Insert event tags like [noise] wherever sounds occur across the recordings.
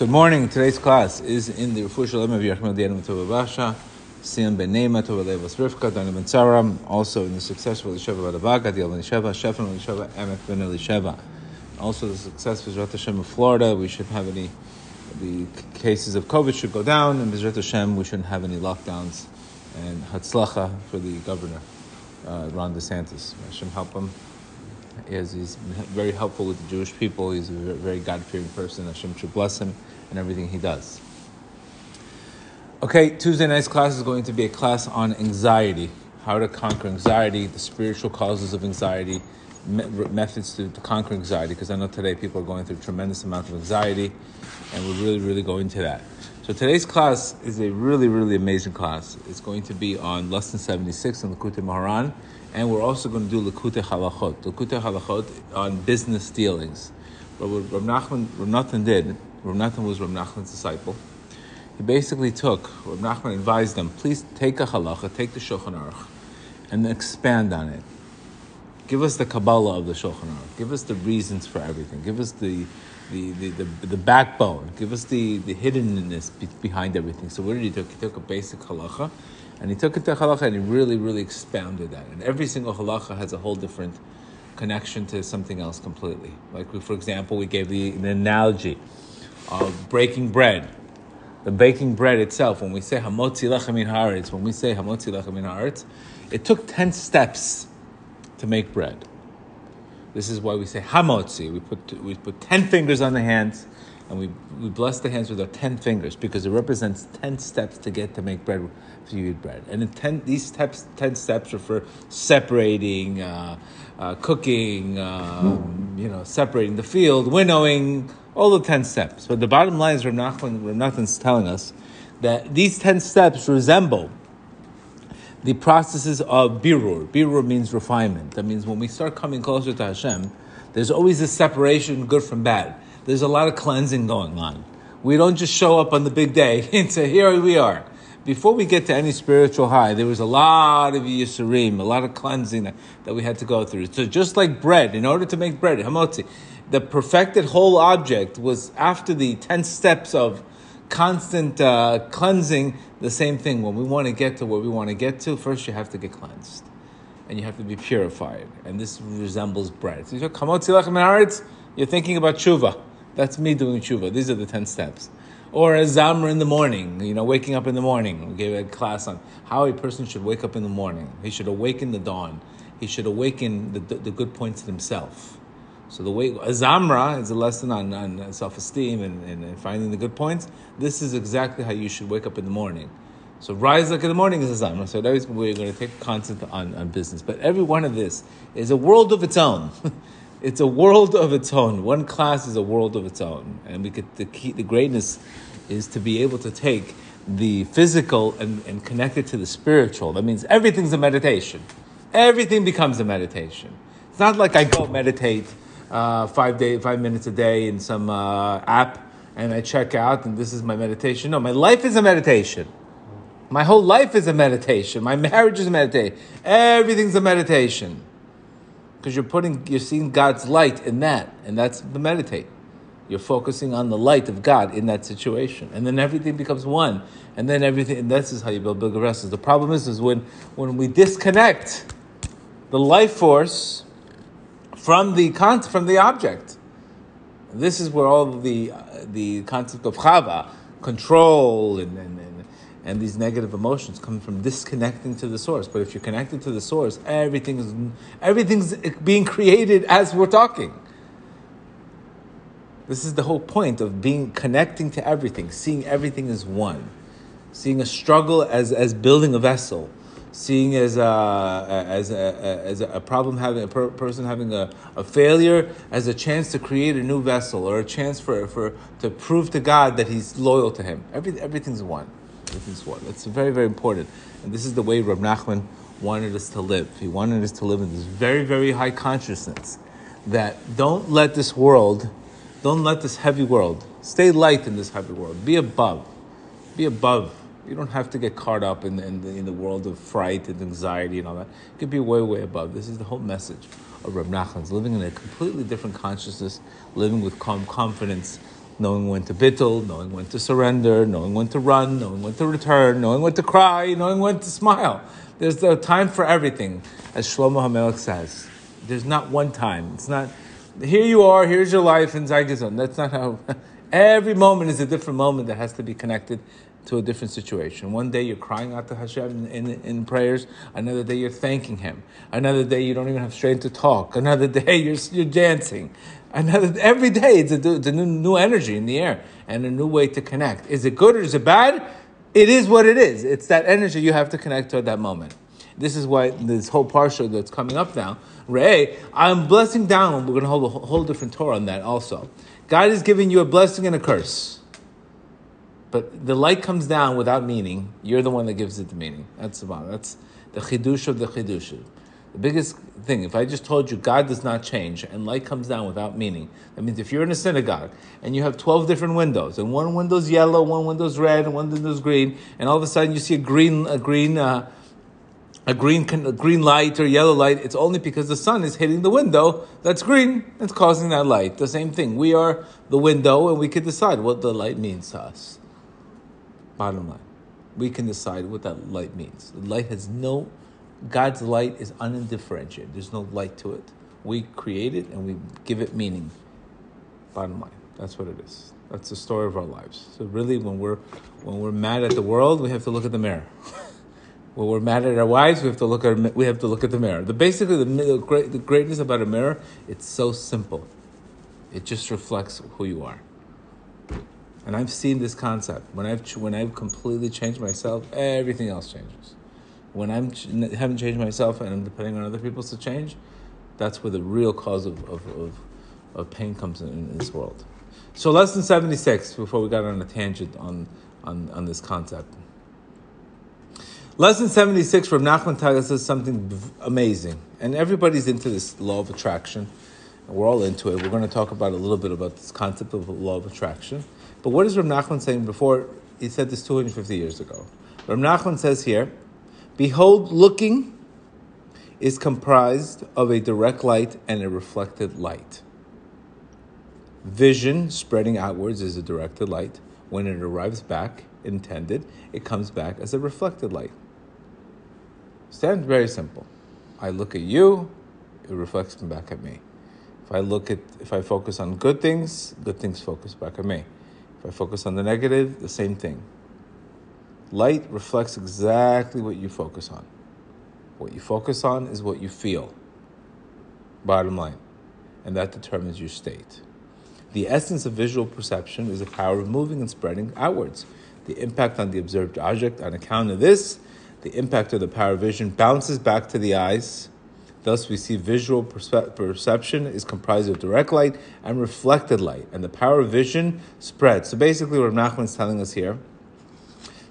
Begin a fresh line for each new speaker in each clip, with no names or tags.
Good morning. Today's class is in the Refuah Shalom of Yerachmel Diyanim Tova Basha, Siyam Ben Neima, Tova Levas Rivka, Dani Ben Tzaram, also in the successful Elisheva Badavaga, Diel Ben Elisheva, Shefan Elisheva, Emek Ben Elisheva. Also the success of Bezrat Hashem of Florida, we should have any, the cases of COVID should go down, and Bezrat Hashem, we shouldn't have any lockdowns, and Hatzlacha for the governor, uh, Ron DeSantis. Hashem help him. Is he's very helpful with the Jewish people. He's a very God-fearing person. Hashem should bless him and everything he does. Okay, Tuesday night's class is going to be a class on anxiety, how to conquer anxiety, the spiritual causes of anxiety, me- methods to, to conquer anxiety. Because I know today people are going through a tremendous amount of anxiety, and we're really, really going into that. So today's class is a really, really amazing class. It's going to be on lesson 76 in Likutei Moharan, and we're also going to do Likutei Halachot. Likutei Halachot on business dealings. But what Nachman, Rav Nathan did, Nathan was Rav Nachman's disciple. He basically took, Rav Nachman advised them, please take a halacha, take the Shulchan Aruch, and expand on it. Give us the Kabbalah of the Shulchan Aruch. Give us the reasons for everything. Give us the the, the, the, the backbone. Give us the, the hiddenness be, behind everything. So what did he do? He took a basic halacha, and he took it to halacha, and he really, really expounded that. And every single halacha has a whole different connection to something else completely. Like, we, for example, we gave the, the analogy of breaking bread. The baking bread itself, when we say hamotzi lechem min haaretz, when we say hamotzi lechem min haaretz, it took 10 steps to make bread. This is why we say hamotzi. We put, we put 10 fingers on the hands and we, we bless the hands with our 10 fingers because it represents 10 steps to get to make bread, to eat bread. And in 10, these steps, 10 steps are for separating, uh, uh, cooking, um, you know, separating the field, winnowing, all the 10 steps. But the bottom line is Rav Nachman, Rav Nachman's telling us that these 10 steps resemble the processes of birur. Birur means refinement. That means when we start coming closer to Hashem, there's always a separation, good from bad. There's a lot of cleansing going on. We don't just show up on the big day [laughs] and say, here we are. Before we get to any spiritual high, there was a lot of yisurim, a lot of cleansing that, that we had to go through. So just like bread, in order to make bread, hamotzi, the perfected whole object was after the 10 steps of constant uh, cleansing, the same thing. When we want to get to where we want to get to, first you have to get cleansed. And you have to be purified. And this resembles bread. So you're thinking about tshuva. That's me doing tshuva. These are the 10 steps. Or Azamra in the morning, you know, waking up in the morning. We gave a class on how a person should wake up in the morning. He should awaken the dawn. He should awaken the, the, the good points in himself. So the way Azamra is a lesson on, on self-esteem and, and, and, finding the good points. This is exactly how you should wake up in the morning. So rise like in the morning is Azamra. So that is we're going to take content on, on business. But every one of this is a world of its own. [laughs] it's a world of its own. One class is a world of its own, and we could the key, the greatness is to be able to take the physical and, and connect it to the spiritual. That means everything's a meditation. Everything becomes a meditation. It's not like I go meditate uh, five day, five minutes a day in some uh, app, and I check out, and this is my meditation. No, my life is a meditation. My whole life is a meditation. My marriage is a meditation. Everything's a meditation because you're putting, you're seeing God's light in that, and that's the meditate. You're focusing on the light of God in that situation, and then everything becomes one, and then everything. And this is how you build bigger vessels. The problem is, is when when we disconnect the life force from the con- from the object. This is where all the uh, the concept of chava, control, and, and, and these negative emotions come from disconnecting to the source. But if you're connected to the source, everything is everything's being created as we're talking. This is the whole point of being connecting to everything, seeing everything as one, seeing a struggle as as building a vessel, seeing as a, as a, as a problem having a per, person having a, a failure as a chance to create a new vessel or a chance for, for to prove to God that He's loyal to Him. Every, everything's one. Everything's one. It's very very important, and this is the way Rab Nachman wanted us to live. He wanted us to live in this very very high consciousness that don't let this world, don't let this heavy world stay light in this heavy world. Be above, be above you don't have to get caught up in, in, the, in the world of fright and anxiety and all that. You could be way, way above. This is the whole message of Reb Nachman's living in a completely different consciousness, living with calm confidence, knowing when to bittle, knowing when to surrender, knowing when to run, knowing when to return, knowing when to cry, knowing when to smile. There's a time for everything, as Shlomo HaMelech says. There's not one time. It's not, here you are, here's your life in Zygazon. That's not how, [laughs] every moment is a different moment that has to be connected to a different situation. One day you're crying out to Hashem in, in, in, prayers. Another day you're thanking Him. Another day you don't even have strength to talk. Another [laughs] day you're, you're dancing. Another every day it's a, it's a new, energy in the air and a new way to connect. Is it good or is it bad? It is what it is. It's that energy you have to connect to at that moment. This is why this whole parsha that's coming up now, Re'eh, I'm blessing down. We're going to hold a whole different Torah on that also. God is giving you a blessing and a curse. But the light comes down without meaning. You're the one that gives it the meaning. That's about that's the chidush of the chidush. The biggest thing, if I just told you God does not change and light comes down without meaning, that means if you're in a synagogue and you have 12 different windows and one window's yellow, one window's red, and one window's green, and all of a sudden you see a green, a green, uh, a green, a green light or yellow light, it's only because the sun is hitting the window that's green. It's causing that light. The same thing. We are the window and we can decide what the light means to us. Bottom line, we can decide what that light means. The light has no, God's light is undifferentiated. There's no light to it. We create it and we give it meaning. Bottom line, that's what it is. That's the story of our lives. So really, when we're when we're mad at the world, we have to look at the mirror. [laughs] when we're mad at our wives, we have to look at we have to look at the mirror. The basically the, the, great, the greatness about a mirror, it's so simple. It just reflects who you are. And I've seen this concept. When I've when I've completely changed myself, everything else changes. When I'm haven't changed myself and I'm depending on other people to change, that's where the real cause of, of, of, of pain comes in, in, this world. So lesson 76, before we got on a tangent on, on, on this concept. Lesson 76 from Nachman Taga says something amazing. And everybody's into this law of attraction. And we're all into it. We're going to talk about a little bit about this concept of law of attraction. But what is Rav Nachman saying before? He said this 250 years ago. Rav Nachman says here, Behold, looking is comprised of a direct light and a reflected light. Vision, spreading outwards, is a directed light. When it arrives back, intended, it comes back as a reflected light. Stand very simple. I look at you, it reflects back at me. If I look at, if I focus on good things, good things focus back at me. If I focus on the negative, the same thing. Light reflects exactly what you focus on. What you focus on is what you feel. Bottom line. And that determines your state. The essence of visual perception is the power of moving and spreading outwards. The impact on the observed object, on account of this, the impact of the power of vision bounces back to the eyes Thus, we see visual perce- perception is comprised of direct light and reflected light, and the power of vision spreads. So basically, what Nachman is telling us here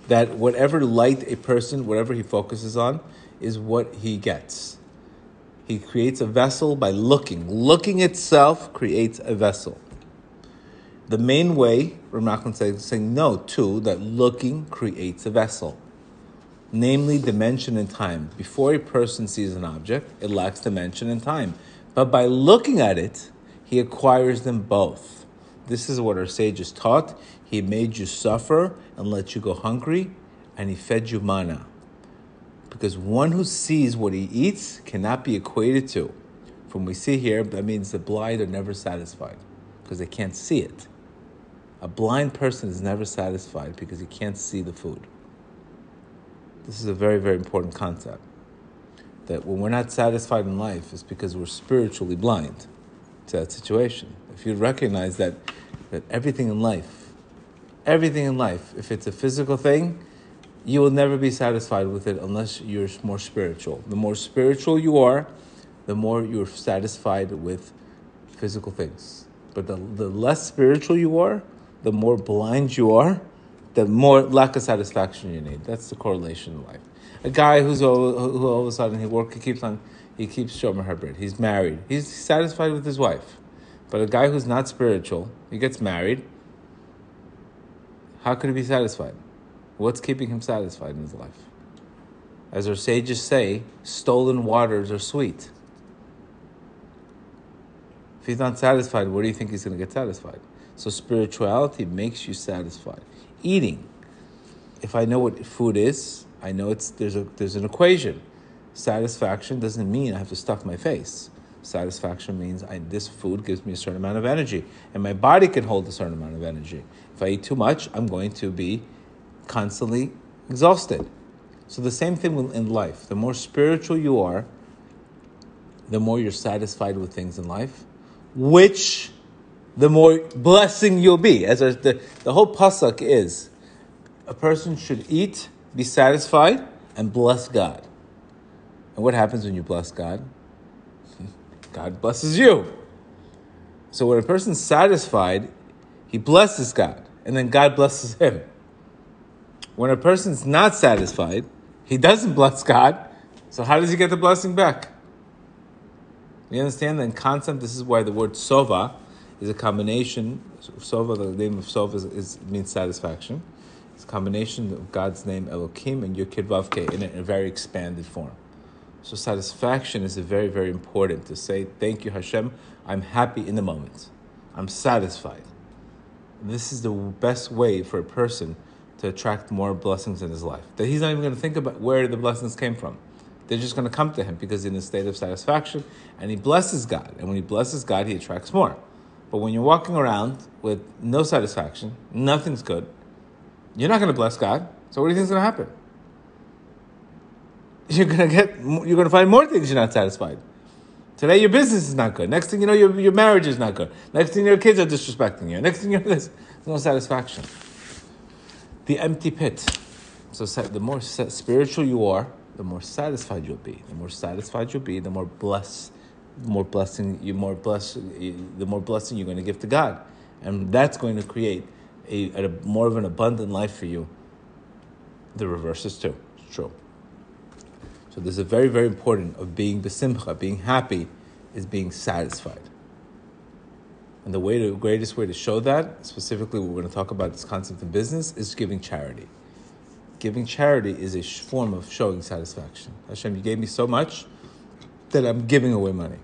that whatever light a person, whatever he focuses on, is what he gets. He creates a vessel by looking. Looking itself creates a vessel. The main way, Rav Nachman says, saying no to that looking creates a vessel namely dimension and time. Before a person sees an object, it lacks dimension and time. But by looking at it, he acquires them both. This is what our sages taught. He made you suffer and let you go hungry, and he fed you manna. Because one who sees what he eats cannot be equated to. From we see here, that means the blind are never satisfied because they can't see it. A blind person is never satisfied because he can't see the food. This is a very, very important concept. That when we're not satisfied in life, it's because we're spiritually blind to that situation. If you recognize that, that everything in life, everything in life, if it's a physical thing, you will never be satisfied with it unless you're more spiritual. The more spiritual you are, the more you're satisfied with physical things. But the, the less spiritual you are, the more blind you are the more lack of satisfaction you need. That's the correlation in life. A guy who's all, who all of a sudden he work he keeps on he keeps shomer habrit. He's married. He's satisfied with his wife. But a guy who's not spiritual, he gets married. How could he be satisfied? What's keeping him satisfied in his life? As our sages say, stolen waters are sweet. If he's not satisfied, where do you think he's going to get satisfied? So spirituality makes you satisfied. Eating. If I know what food is, I know it's there's a there's an equation. Satisfaction doesn't mean I have to stuff my face. Satisfaction means I, this food gives me a certain amount of energy, and my body can hold a certain amount of energy. If I eat too much, I'm going to be constantly exhausted. So the same thing in life. The more spiritual you are, the more you're satisfied with things in life, which the more blessing you'll be. As the, the whole pasuk is, a person should eat, be satisfied, and bless God. And what happens when you bless God? [laughs] God blesses you. So when a person's satisfied, he blesses God, and then God blesses him. When a person's not satisfied, he doesn't bless God, so how does he get the blessing back? You understand? that In concept, this is why the word sova is a combination. Sova, the name of Sova is, is, means satisfaction. It's a combination of God's name Elohim and Yud Vavke in a, in a very expanded form. So satisfaction is very, very important to say, thank you Hashem, I'm happy in the moment. I'm satisfied. This is the best way for a person to attract more blessings in his life. That he's not even going to think about where the blessings came from. They're just going to come to him because he's in a state of satisfaction and he blesses God. And when he blesses God, he attracts more. But when you're walking around with no satisfaction, nothing's good, you're not going to bless God. So what do you think is going to happen? [laughs] You're going to get, you're going to find more things you're not satisfied. Today your business is not good. Next thing you know, your, your marriage is not good. Next thing your kids are disrespecting you. Next thing you know, there's no satisfaction. The empty pit. So the more spiritual you are, the more satisfied you'll be. The more satisfied you'll be, the more blessed more blessing you more bless the more blessing you're going to give to God, and that's going to create a, a more of an abundant life for you. The reverse is too it's true. So there's a very very important of being besimcha, being happy, is being satisfied. And the way, the greatest way to show that, specifically, we're going to talk about this concept in business, is giving charity. Giving charity is a form of showing satisfaction. Hashem, you gave me so much that I'm giving away money.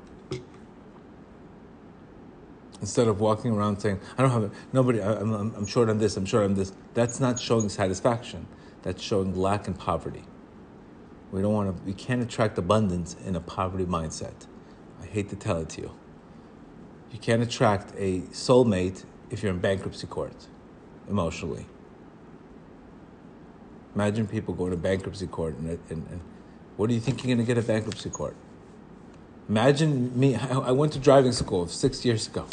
Instead of walking around saying, I don't have it, nobody, I, I'm, I'm short on this, I'm short on this. That's not showing satisfaction. That's showing lack and poverty. We don't want to, we can't attract abundance in a poverty mindset. I hate to tell it to you. You can't attract a soulmate if you're in bankruptcy court emotionally. Imagine people going to bankruptcy court and, and, and what do you think you're going to get at bankruptcy court? Imagine me, I went to driving school six years ago.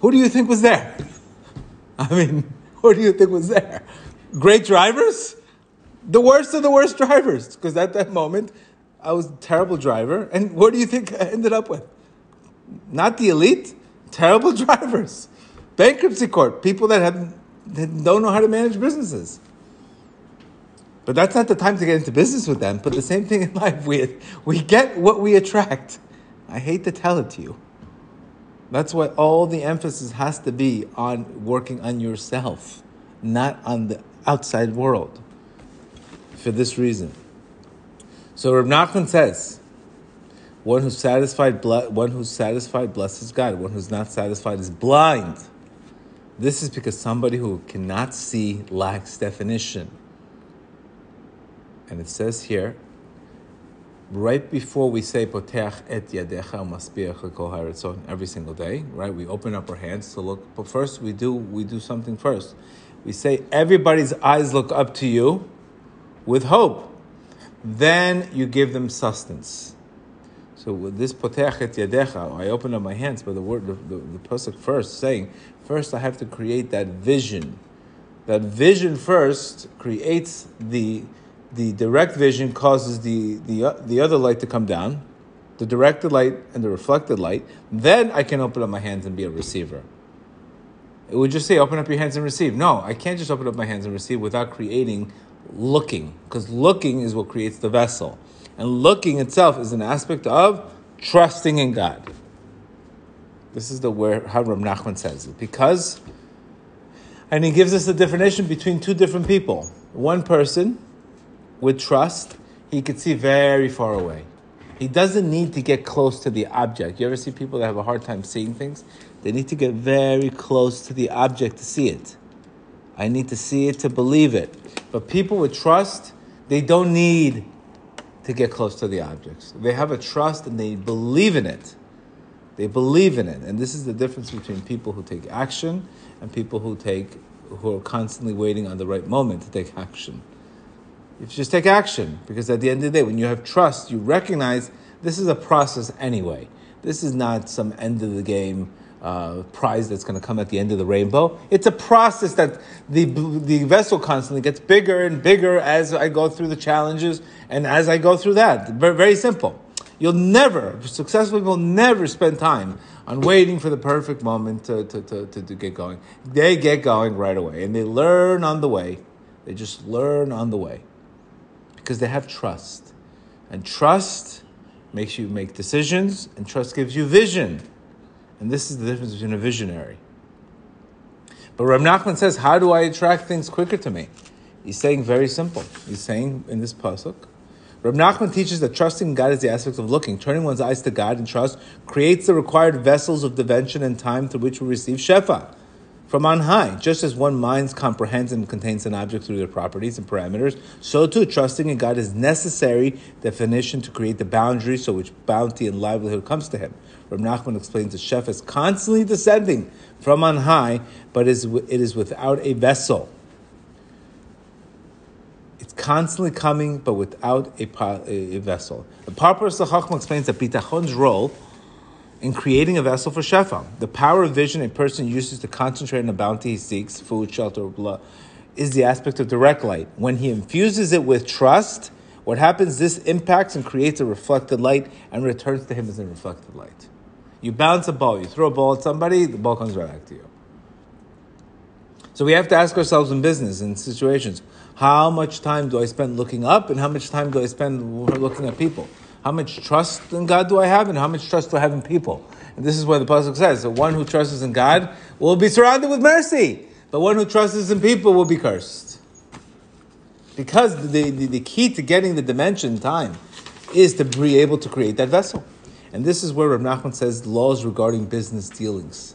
Who do you think was there? [laughs] I mean, who do you think was there? Great drivers? The worst of the worst drivers. Because at that moment, I was a terrible driver. And what do you think I ended up with? Not the elite, terrible [laughs] drivers. Bankruptcy court, people that, have, that don't know how to manage businesses. But that's not the time to get into business with them. But the same thing in life, we, we get what we attract. I hate to tell it to you. That's why all the emphasis has to be on working on yourself, not on the outside world. For this reason. So Reb Nachman says, one who's satisfied, one who's satisfied blesses God. One who's not satisfied is blind. This is because somebody who cannot see lacks definition. And it says here, right before we say Poteach et yadecha maspiach kol every single day, right? We open up our hands to look, but first we do we do something first. We say everybody's eyes look up to you with hope. Then you give them sustenance. So with this Poteach et yadecha, I open up my hands, but the word the, the, the pasuk first saying, first I have to create that vision. That vision first creates the the direct vision causes the, the, the other light to come down, the directed light and the reflected light, then I can open up my hands and be a receiver. It would just say, open up your hands and receive. No, I can't just open up my hands and receive without creating looking, because looking is what creates the vessel. And looking itself is an aspect of trusting in God. This is the where how Ram Nachman says it. Because, and he gives us a definition between two different people. One person with trust, he could see very far away. He doesn't need to get close to the object. You ever see people that have a hard time seeing things? They need to get very close to the object to see it. I need to see it to believe it. But people with trust, they don't need to get close to the objects. They have a trust and they believe in it. They believe in it. And this is the difference between people who take action and people who take who are constantly waiting on the right moment to take action. You just take action because at the end of the day, when you have trust, you recognize this is a process anyway. This is not some end of the game uh, prize that's going to come at the end of the rainbow. It's a process that the, the vessel constantly gets bigger and bigger as I go through the challenges and as I go through that. Very, very simple. You'll never, successful people never spend time on waiting for the perfect moment to, to, to, to, to get going. They get going right away and they learn on the way. They just learn on the way because they have trust. And trust makes you make decisions, and trust gives you vision. And this is the difference between a visionary. But Rab Nachman says, How do I attract things quicker to me? He's saying very simple. He's saying in this pasuk, Rab Nachman teaches that trusting God is the aspect of looking. Turning one's eyes to God and trust creates the required vessels of dimension and time through which we receive Shefa from on high. Just as one mind comprehends and contains an object through their properties and parameters, so too trusting in God is necessary definition to create the boundaries so which bounty and livelihood comes to him. Rab Nachman explains that Shef is constantly descending from on high, but it is without a vessel. It's constantly coming, but without a, a vessel. The Parparaot LeChochmah explains that Bitachon's role in creating a vessel for Shefa. The power of vision a person uses to concentrate on the bounty he seeks, food, shelter, blood, is the aspect of direct light. When he infuses it with trust, what happens? This impacts and creates a reflected light and returns to him as a reflected light. You bounce a ball, you throw a ball at somebody, the ball comes right back to you. So we have to ask ourselves in business, in situations, how much time do I spend looking up and how much time do I spend looking at people? How much trust in God do I have and how much trust do I have in people? And this is where the Pasuk says, the one who trusts in God will be surrounded with mercy, but one who trusts in people will be cursed. Because the, the, the key to getting the dimension time is to be able to create that vessel. And this is where Rav Nachman says laws regarding business dealings.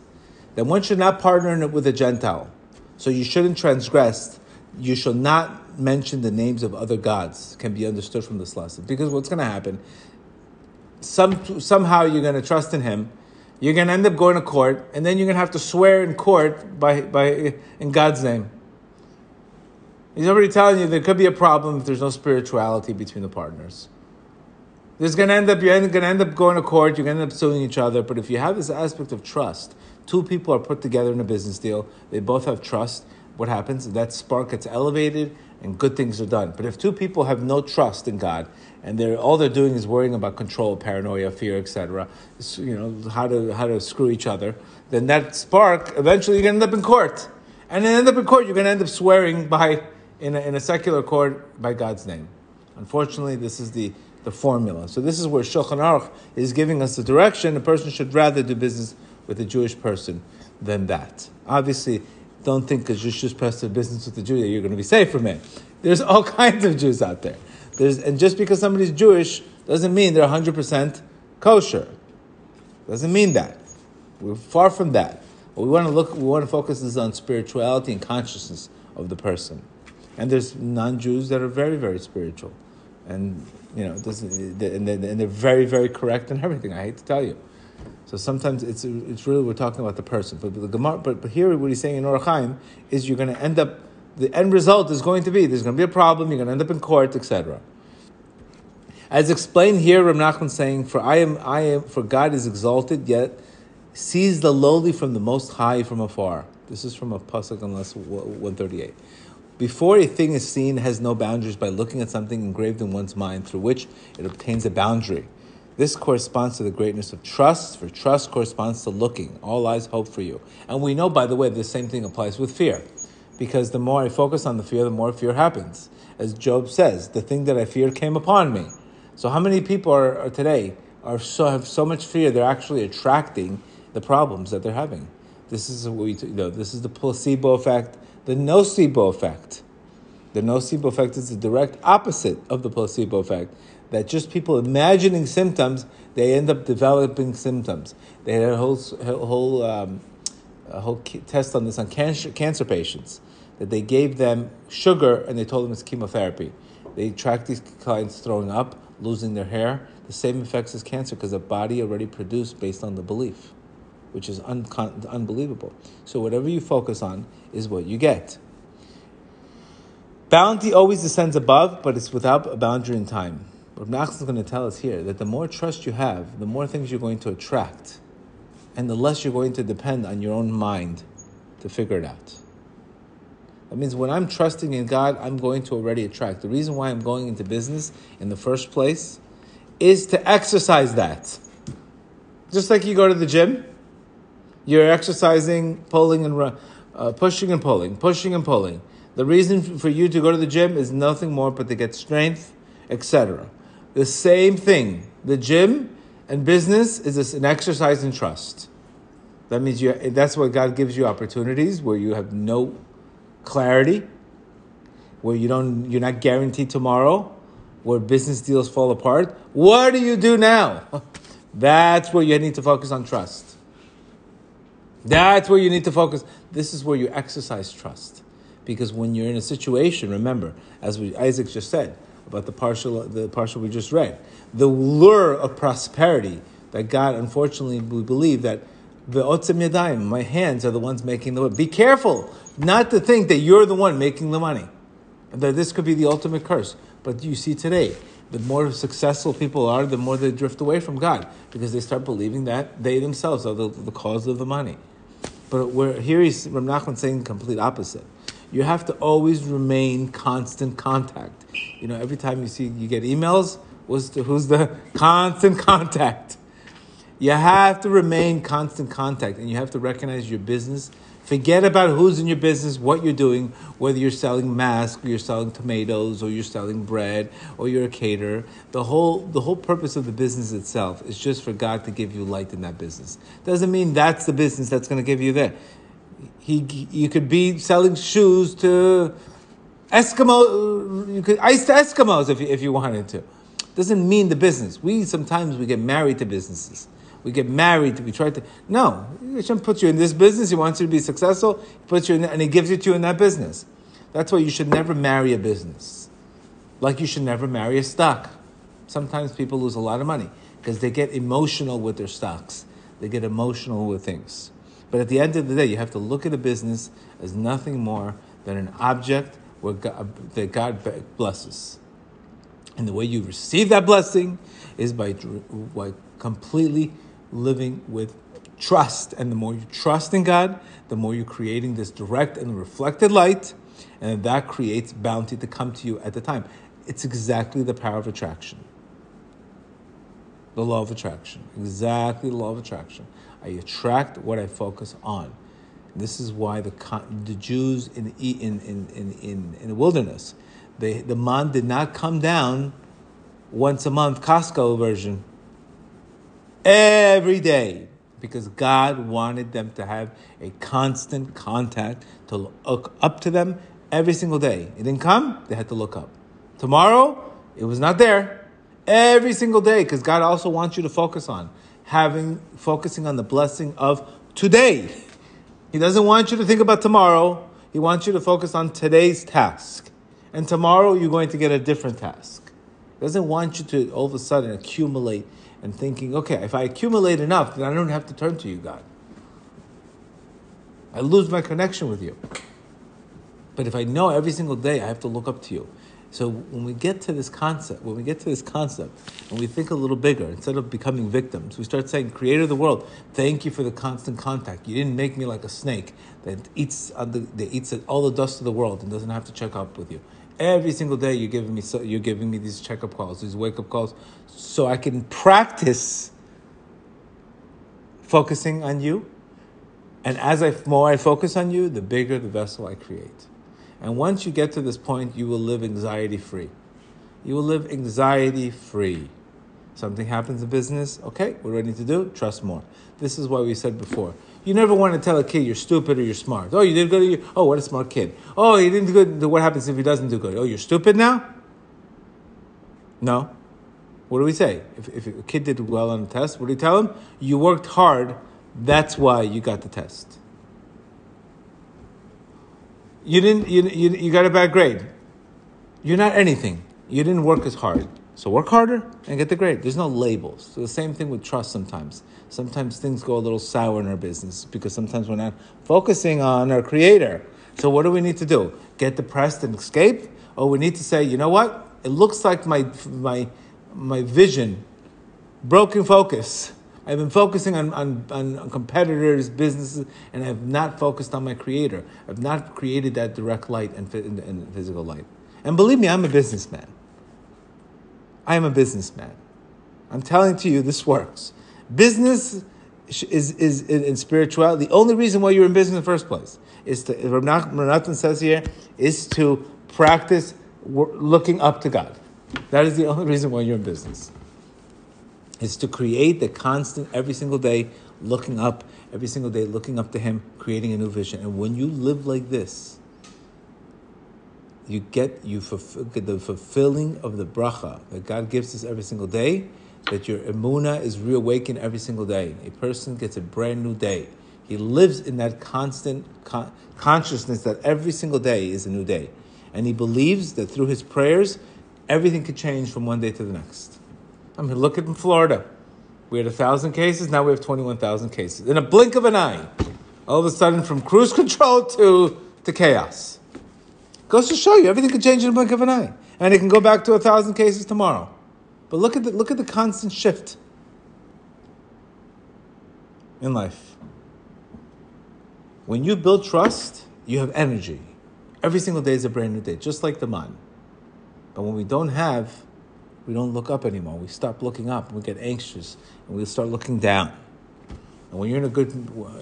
That one should not partner with a Gentile. So you shouldn't transgress. You shall not mention the names of other gods, can be understood from this lesson. Because what's going to happen, some, somehow you're going to trust in him, you're going to end up going to court, and then you're going to have to swear in court by, by, in God's name. He's already telling you there could be a problem if there's no spirituality between the partners. There's going to end up you're going to end up going to court. You're going to end up suing each other. But if you have this aspect of trust, two people are put together in a business deal. They both have trust. What happens? That spark gets elevated, and good things are done. But if two people have no trust in God, and they're all they're doing is worrying about control, paranoia, fear, etc., you know how to how to screw each other, then that spark eventually you're going to end up in court, and then end up in court you're going to end up swearing by in a, in a secular court by God's name. Unfortunately, this is the the formula. So this is where Shulchan Aruch is giving us the direction. A person should rather do business with a Jewish person than that. Obviously, don't think because you just press the business with a Jew that you're going to be safe from it. There's all [laughs] kinds of Jews out there. There's, and just because somebody's Jewish doesn't mean they're 100% kosher. Doesn't mean that. We're far from that. We want to look, we want to focus is on spirituality and consciousness of the person. And there's non-Jews that are very, very spiritual and you know, and they're very, very correct in everything. I hate to tell you. So sometimes it's it's really we're talking about the person, but the Gemara, but, but here what he's saying in Orach Chaim is you're going to end up the end result is going to be there's going to be a problem. You're going to end up in court, etc. As explained here, Ram Nachman saying, "For I am I am for God is exalted, yet sees the lowly from the Most High from afar." This is from a pasuk on one thirty eight. Before a thing is seen, has no boundaries by looking at something engraved in one's mind through which it obtains a boundary. This corresponds to the greatness of trust, for trust corresponds to looking. All eyes hope for you. And we know, by the way, the same thing applies with fear. Because the more I focus on the fear, the more fear happens. As Job says, the thing that I feared came upon me. So how many people are, are today are so have so much fear they're actually attracting the problems that they're having. This is what we you know, this is the placebo effect the nocebo effect. The nocebo effect is the direct opposite of the placebo effect. that just people imagining symptoms, they end up developing symptoms. They had a whole, whole, um, a whole test on this on cancer, cancer patients that they gave them sugar and they told them it's chemotherapy. They tracked these clients throwing up, losing their hair, the same effects as cancer because the body already produced based on the belief, which is un- unbelievable. So whatever you focus on is what you get. Bounty always descends above, but it's without a boundary in time. But Nachman is going to tell us here that the more trust you have, the more things you're going to attract, and the less you're going to depend on your own mind to figure it out. That means when I'm trusting in God, I'm going to already attract. The reason why I'm going into business in the first place is to exercise that. Just like you go to the gym, you're exercising, pulling and uh, pushing and pulling, pushing and pulling. The reason for you to go to the gym is nothing more but to get strength, etc. The same thing. The gym and business is an exercise in trust. That means you. That's why God gives you opportunities where you have no clarity, where you don't. You're not guaranteed tomorrow, where business deals fall apart. What do you do now? [laughs] That's where you need to focus on trust. That's where you need to focus. This is where you exercise trust. Because when you're in a situation, remember, as we, Isaac just said about the partial, the partial we just read, the lure of prosperity that God, unfortunately, we believe that the otzim yadayim, my hands are the ones making the money. Be careful not to think that you're the one making the money. That this could be the ultimate curse. But you see today, the more successful people are, the more they drift away from God because they start believing that they themselves are the, the cause of the money. But where, here he's Ram Nachman saying the complete opposite you have to always remain constant contact. You know, every time you see you get emails, who's the, who's the [laughs] constant contact? You have to remain constant contact, and you have to recognize your business. Forget about who's in your business, what you're doing, whether you're selling masks, or you're selling tomatoes, or you're selling bread, or you're a caterer. The whole the whole purpose of the business itself is just for God to give you light in that business. Doesn't mean that's the business that's going to give you there he you could be selling shoes to Eskimo. You could ice to Eskimos if you, if you wanted to. Doesn't mean the business. We sometimes we get married to businesses. We get married we try to no. Hashem puts you in this business. He wants you to be successful. He puts you in, and he gives it to you in that business. That's why you should never marry a business. Like you should never marry a stock. Sometimes people lose a lot of money because they get emotional with their stocks. They get emotional with things. But at the end of the day, you have to look at a business as nothing more than an object where God, that God blesses. And the way you receive that blessing is by, by completely living with trust. And the more you trust in God, the more you're creating this direct and reflected light, and that creates bounty to come to you at the time. It's exactly the power of attraction. The law of attraction. Exactly the law of attraction. I attract what I focus on. This is why the, the Jews in, in, in, in, in the wilderness, they, the man did not come down once a month, Costco version, every day, because God wanted them to have a constant contact to look up to them every single day. It didn't come, they had to look up. Tomorrow, it was not there. Every single day, because God also wants you to focus on having focusing on the blessing of today. He doesn't want you to think about tomorrow. He wants you to focus on today's task. And tomorrow you're going to get a different task. He doesn't want you to all of a sudden accumulate and thinking, okay, if I accumulate enough, then I don't have to turn to you, God. I lose my connection with you. But if I know every single day I have to look up to you, so when we get to this concept, when we get to this concept, and we think a little bigger, instead of becoming victims, we start saying, Creator of the world, thank you for the constant contact. You didn't make me like a snake that eats the, that eats all the dust of the world and doesn't have to check up with you. Every single day, you're giving me so, you're giving me these checkup calls, these wake up calls, so I can practice focusing on you. And as I more I focus on you, the bigger the vessel I create. And once you get to this point, you will live anxiety free. You will live anxiety free. Something happens in business, okay, what do I need to do? Trust more. This is what we said before. You never want to tell a kid you're stupid or you're smart. Oh, you did good. Oh, what a smart kid. Oh, he didn't do good. What happens if he doesn't do good? Oh, you're stupid now? No. What do we say? If, if a kid did well on the test, what do you tell him? You worked hard, that's why you got the test. You didn't, you, you, you got a bad grade. You're not anything. You didn't work as hard. So work harder and get the grade. There's no labels. So the same thing with trust sometimes. Sometimes things go a little sour in our business because sometimes we're not focusing on our creator. So what do we need to do? Get depressed and escape? Or we need to say, you know what? It looks like my my my vision, broken focus. I've been focusing on, on, on competitors, businesses, and I've not focused on my creator. I've not created that direct light and, and physical light. And believe me, I'm a businessman. I am a businessman. I'm telling to you, this works. Business is, is, is in spirituality. The only reason why you're in business in the first place is to, Reb Natan says here, is to practice looking up to God. That is the only reason why you're in business. Is to create the constant, every single day, looking up, every single day, looking up to Him, creating a new vision. And when you live like this, you get you fulfill, the fulfilling of the bracha that God gives us every single day. That your emuna is reawakened every single day. A person gets a brand new day. He lives in that constant con- consciousness that every single day is a new day, and he believes that through his prayers everything could change from one day to the next. I mean, look at in Florida. We had a thousand cases, now we have 21,000 cases. In a blink of an eye, all of a sudden from cruise [laughs] control to, to chaos. Goes to show you, everything could change in a blink of an eye. And it can go back to a thousand cases tomorrow. But look at the, look at the constant shift in life. When you build trust, you have energy. Every single day is a brand new day, just like the man. But when we don't have, we don't look up anymore. We stop looking up. and We get anxious and we start looking down. And when you're in a good,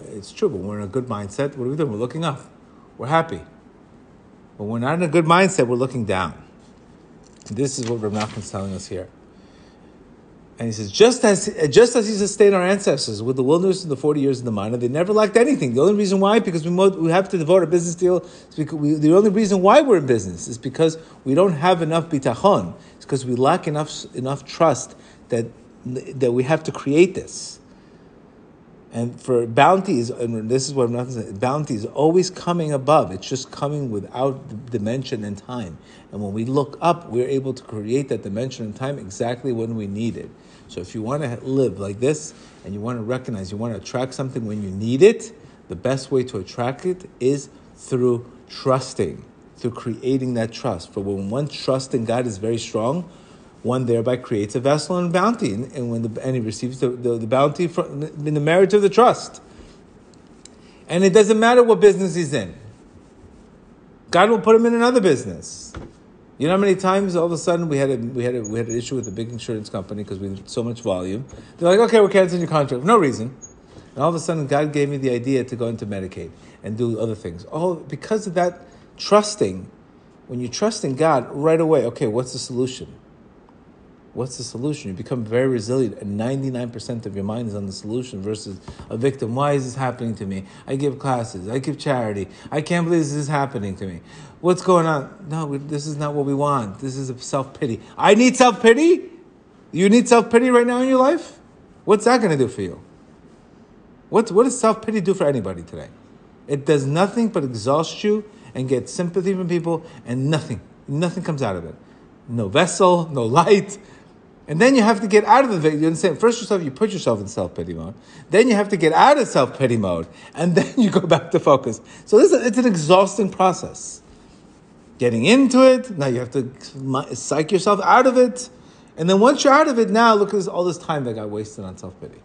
it's true, but when we're in a good mindset, what are we doing? We're looking up. We're happy. But when we're not in a good mindset, we're looking down. This is what Rav is telling us here. And he says, just as just as he sustained our ancestors with the wilderness and the forty years in the mine, they never lacked anything. The only reason why, because we, we have to devote a business deal. We, the only reason why we're in business is because we don't have enough bitachon. It's because we lack enough enough trust that that we have to create this. And for bounties, and this is what I'm not saying, bounty is always coming above. It's just coming without dimension and time. And when we look up, we're able to create that dimension and time exactly when we need it. So if you want to live like this and you want to recognize, you want to attract something when you need it, the best way to attract it is through trusting, through creating that trust. For when one trust in God is very strong, one thereby creates a vessel and bounty, and, and when the, and he receives the, the, the bounty from, in the merit of the trust. And it doesn't matter what business he's in. God will put him in another business. You know how many times all of a sudden we had a, we had a, we had an issue with a big insurance company because we had so much volume. They're like, okay, we're canceling your contract for no reason. And all of a sudden, God gave me the idea to go into Medicaid and do other things. Oh, because of that trusting, when you trust in God right away, okay, what's the solution? What's the solution? You become very resilient, and 99% of your mind is on the solution versus a victim. Why is this happening to me? I give classes, I give charity. I can't believe this is happening to me. What's going on? No, we, this is not what we want. This is self pity. I need self pity? You need self pity right now in your life? What's that going to do for you? What, what does self pity do for anybody today? It does nothing but exhaust you and get sympathy from people, and nothing, nothing comes out of it. No vessel, no [laughs] light, and then you have to get out of the. You understand? First yourself, you put yourself in self pity mode. Then you have to get out of self pity mode, and [laughs] then you go back to focus. So this is, it's an exhausting process. Getting into it, now you have to psych yourself out of it, and then once you're out of it, now look at all this time that got wasted on self pity.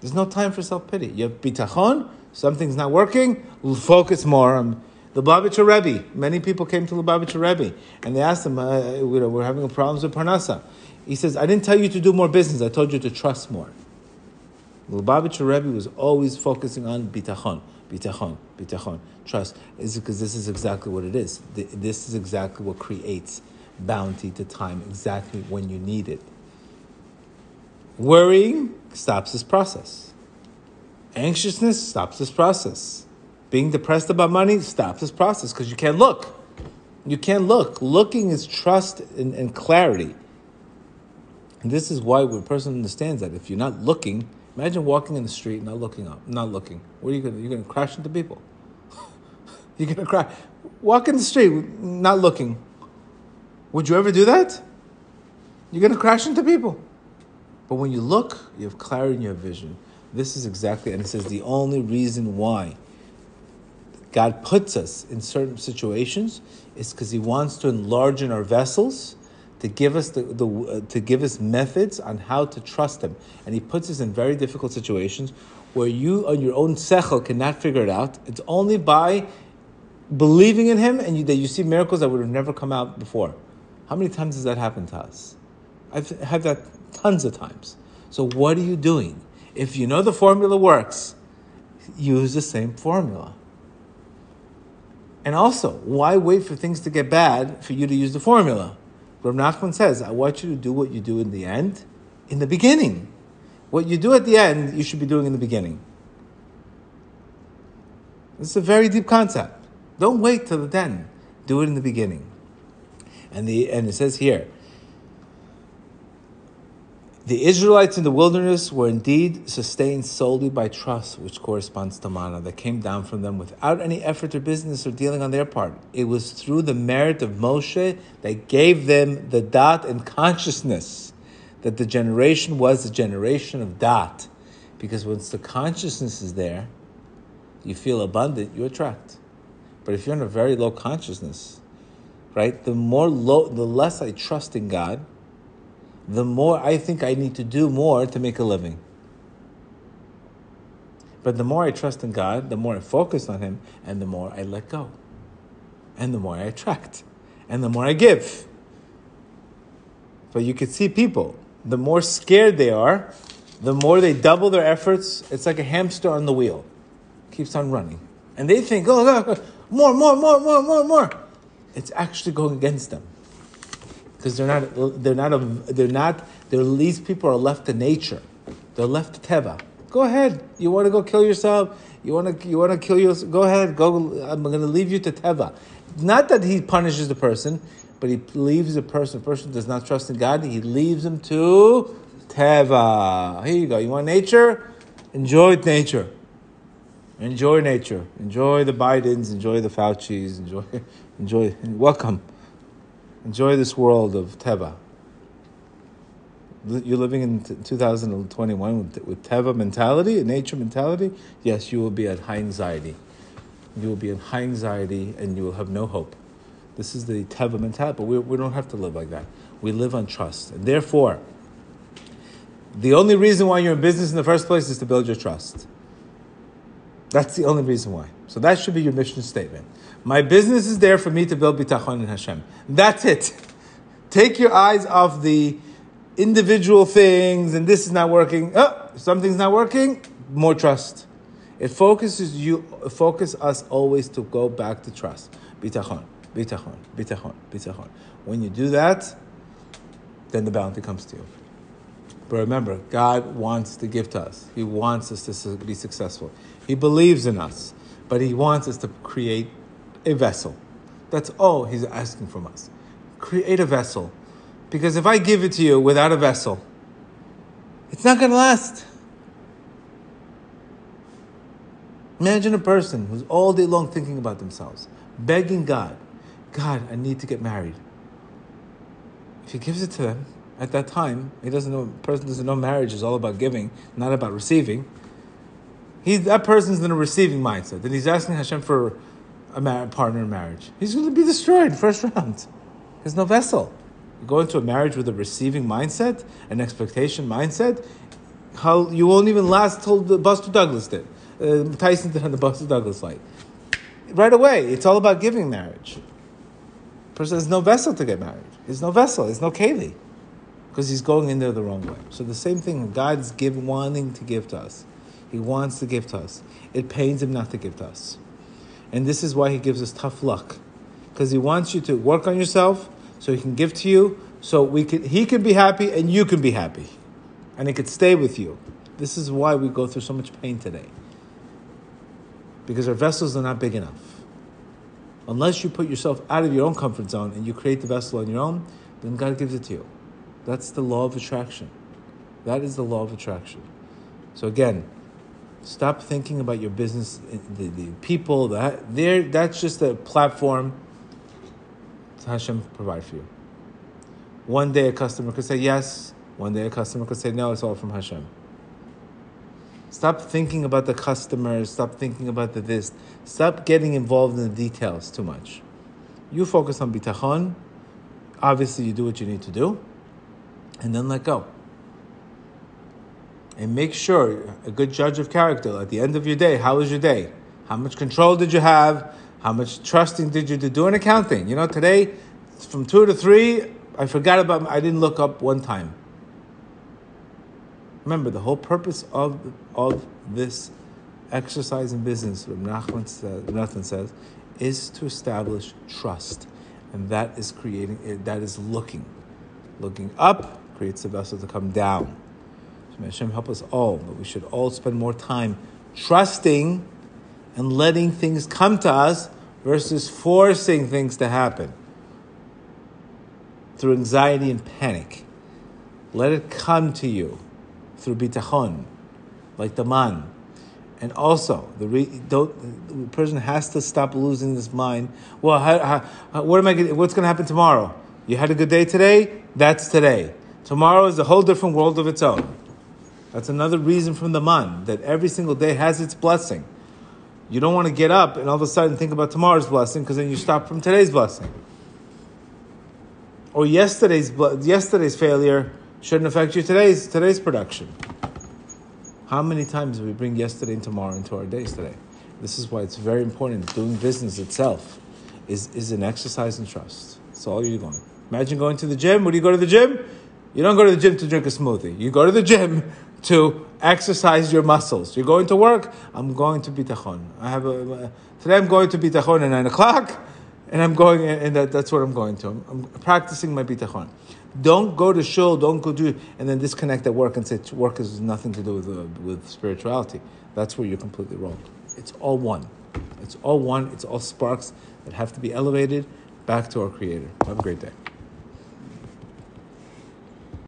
There's no time for self pity. You have bitachon, something's not working. Focus more on the Lubavitcher Rebbe, many people came to the Lubavitcher Rebbe and they asked him, uh, we're having problems with Parnasa. He says, I didn't tell you to do more business, I told you to trust more. The Lubavitcher Rebbe was always focusing on bitachon, bitachon, bitachon, trust, is because this is exactly what it is. This is exactly what creates bounty to time, exactly when you need it. Worrying stops this process. Anxiousness stops this process. Being depressed about money stops this process because you can't look. You can't look. Looking is trust and, and clarity. And this is why a person understands that if you're not looking, imagine walking in the street, not looking up, not looking. What are you going? To do? You're going to crash into people. [laughs] you're going to crash. Walk in the street, not looking. Would you ever do that? You're going to crash into people. But when you look, you have clarity in your vision. This is exactly, and it says the only reason why God puts us in certain situations is because He wants to enlarge in our vessels to give us the, the uh, to give us methods on how to trust Him, and He puts us in very difficult situations where you on your own sechel cannot figure it out. It's only by believing in Him and you, that you see miracles that would have never come out before. How many times has that happened to us? I've had that tons of times. So what are you doing? If you know the formula works, use the same formula. And also, why wait for things to get bad for you to use the formula? Rav Nachman says, I want you to do what you do in the end, in the beginning. What you do at the end, you should be doing in the beginning. This is a very deep concept. Don't wait till the end. Do it in the beginning. And the and it says here, the Israelites in the wilderness were indeed sustained solely by trust, which corresponds to manna, that came down from them without any effort or business or dealing on their part. It was through the merit of Moshe that gave them the da'at and consciousness that the generation was the generation of da'at. Because once the consciousness is there, you feel abundant, you attract. But if you're in a very low consciousness, right, the more low, the less I trust in God, the more I think I need to do more to make a living. But the more I trust in God, the more I focus on Him, and the more I let go. And the more I attract. And the more I give. But you can see people, the more scared they are, the more they double their efforts. It's like a hamster on the wheel, keeps on running. And they think, oh more, more, more, more, more, more. It's actually going against them because they're not they're not a, they're not they're these people are left to nature. They're left to teva. Go ahead. You want to go kill yourself? You want to you want to kill yourself? Go ahead. Go. I'm going to leave you to teva. Not that he punishes the person, but he leaves the person. The person does not trust in God. He leaves him to teva. Here you go. You want nature? Enjoy nature. Enjoy nature. Enjoy the Bidens. Enjoy the Fauci's. Enjoy. [laughs] Enjoy. Welcome. Enjoy this world of Teva. You're living in 2021 with, Teva mentality, nature mentality. Yes, you will be at high anxiety. You will be in high anxiety and you will have no hope. This is the Teva mentality, but we, we don't have to live like that. We live on trust. And therefore, the only reason why you're in business in the first place is to build your trust. That's the only reason why. So that should be your mission statement. My business is there for me to build bitachon in Hashem. That's it. Take your eyes off the individual things and this is not working. Oh, something's not working. More trust. It focuses you, focus us always to go back to trust. Bitachon, bitachon, bitachon, bitachon. When you do that, then the bounty comes to you. But remember, God wants to give to us. He wants us to be successful. He believes in us, but He wants us to create a vessel. That's all he's asking from us. Create a vessel. Because if I give it to you without a vessel, it's not going to last. Imagine a person who's all day long thinking about themselves, begging God, God, I need to get married. If he gives it to them at that time, he doesn't know, person doesn't know marriage is all about giving, not about receiving. He, that person's in a receiving mindset. Then he's asking Hashem for a mar- partner in marriage. He's going to be destroyed first round. There's no vessel. You go into a marriage with a receiving mindset, an expectation mindset, how you won't even last till the Buster Douglas did. Uh, Tyson did on the Buster Douglas fight. Right away, it's all about giving marriage. Person, there's no vessel to get married. There's no vessel. There's no keli, because he's going in there the wrong way. So the same thing, God's give, wanting to give to us. He wants to give to us. It pains him not to give to us. And this is why he gives us tough luck. Because he wants you to work on yourself so he can give to you, so we could, he can be happy and you can be happy. And he could stay with you. This is why we go through so much pain today. Because our vessels are not big enough. Unless you put yourself out of your own comfort zone and you create the vessel on your own, then God gives it to you. That's the law of attraction. That is the law of attraction. So again, stop thinking about your business, the, the people. That there, that's just a platform. Hashem provide for you. One day a customer could say yes. One day a customer could say no. It's all from Hashem. Stop thinking about the customers. Stop thinking about the this. Stop getting involved in the details too much. You focus on bitachon. Obviously, you do what you need to do, and then let go. And make sure a good judge of character at the end of your day. How was your day? How much control did you have? How much trusting did you do? An accounting. You know, today from two to three, I forgot about. I didn't look up one time. Remember, the whole purpose of, of this exercise in business, Reb Nachman says, Natan says, is to establish trust. And that is creating, that is looking. Looking up creates the vessel to come down. May Hashem help us all, but we should all spend more time trusting and letting things come to us versus forcing things to happen through anxiety and panic. Let it come to you through bitachon, like the man. And also, the, re, the person has to stop losing this mind. Well, how, how, what am I? Gonna, what's going to happen tomorrow? You had a good day today. That's today. Tomorrow is a whole different world of its own. That's another reason from the man that every single day has its blessing. You don't want to get up and all of a sudden think about tomorrow's blessing because then you stop from today's blessing. Or yesterday's yesterday's failure shouldn't affect you today's today's production. How many times do we bring yesterday and tomorrow into our days today? This is why it's very important. Doing business itself is, is an exercise in trust. That's all you're going. Imagine going to the gym. When do you go to the gym? You don't go to the gym to drink a smoothie. You go to the gym to exercise your muscles. You're going to work. I'm going to bitachon. I have a today. I'm going to bitachon at nine o'clock, and I'm going, and that, that's what I'm going to. I'm, I'm practicing my bitachon. Don't go to shul, don't go do, and then disconnect at work and say work has nothing to do with, uh, with spirituality. That's where you're completely wrong. It's all one. It's all one. It's all sparks that have to be elevated back to our Creator. Have a great day.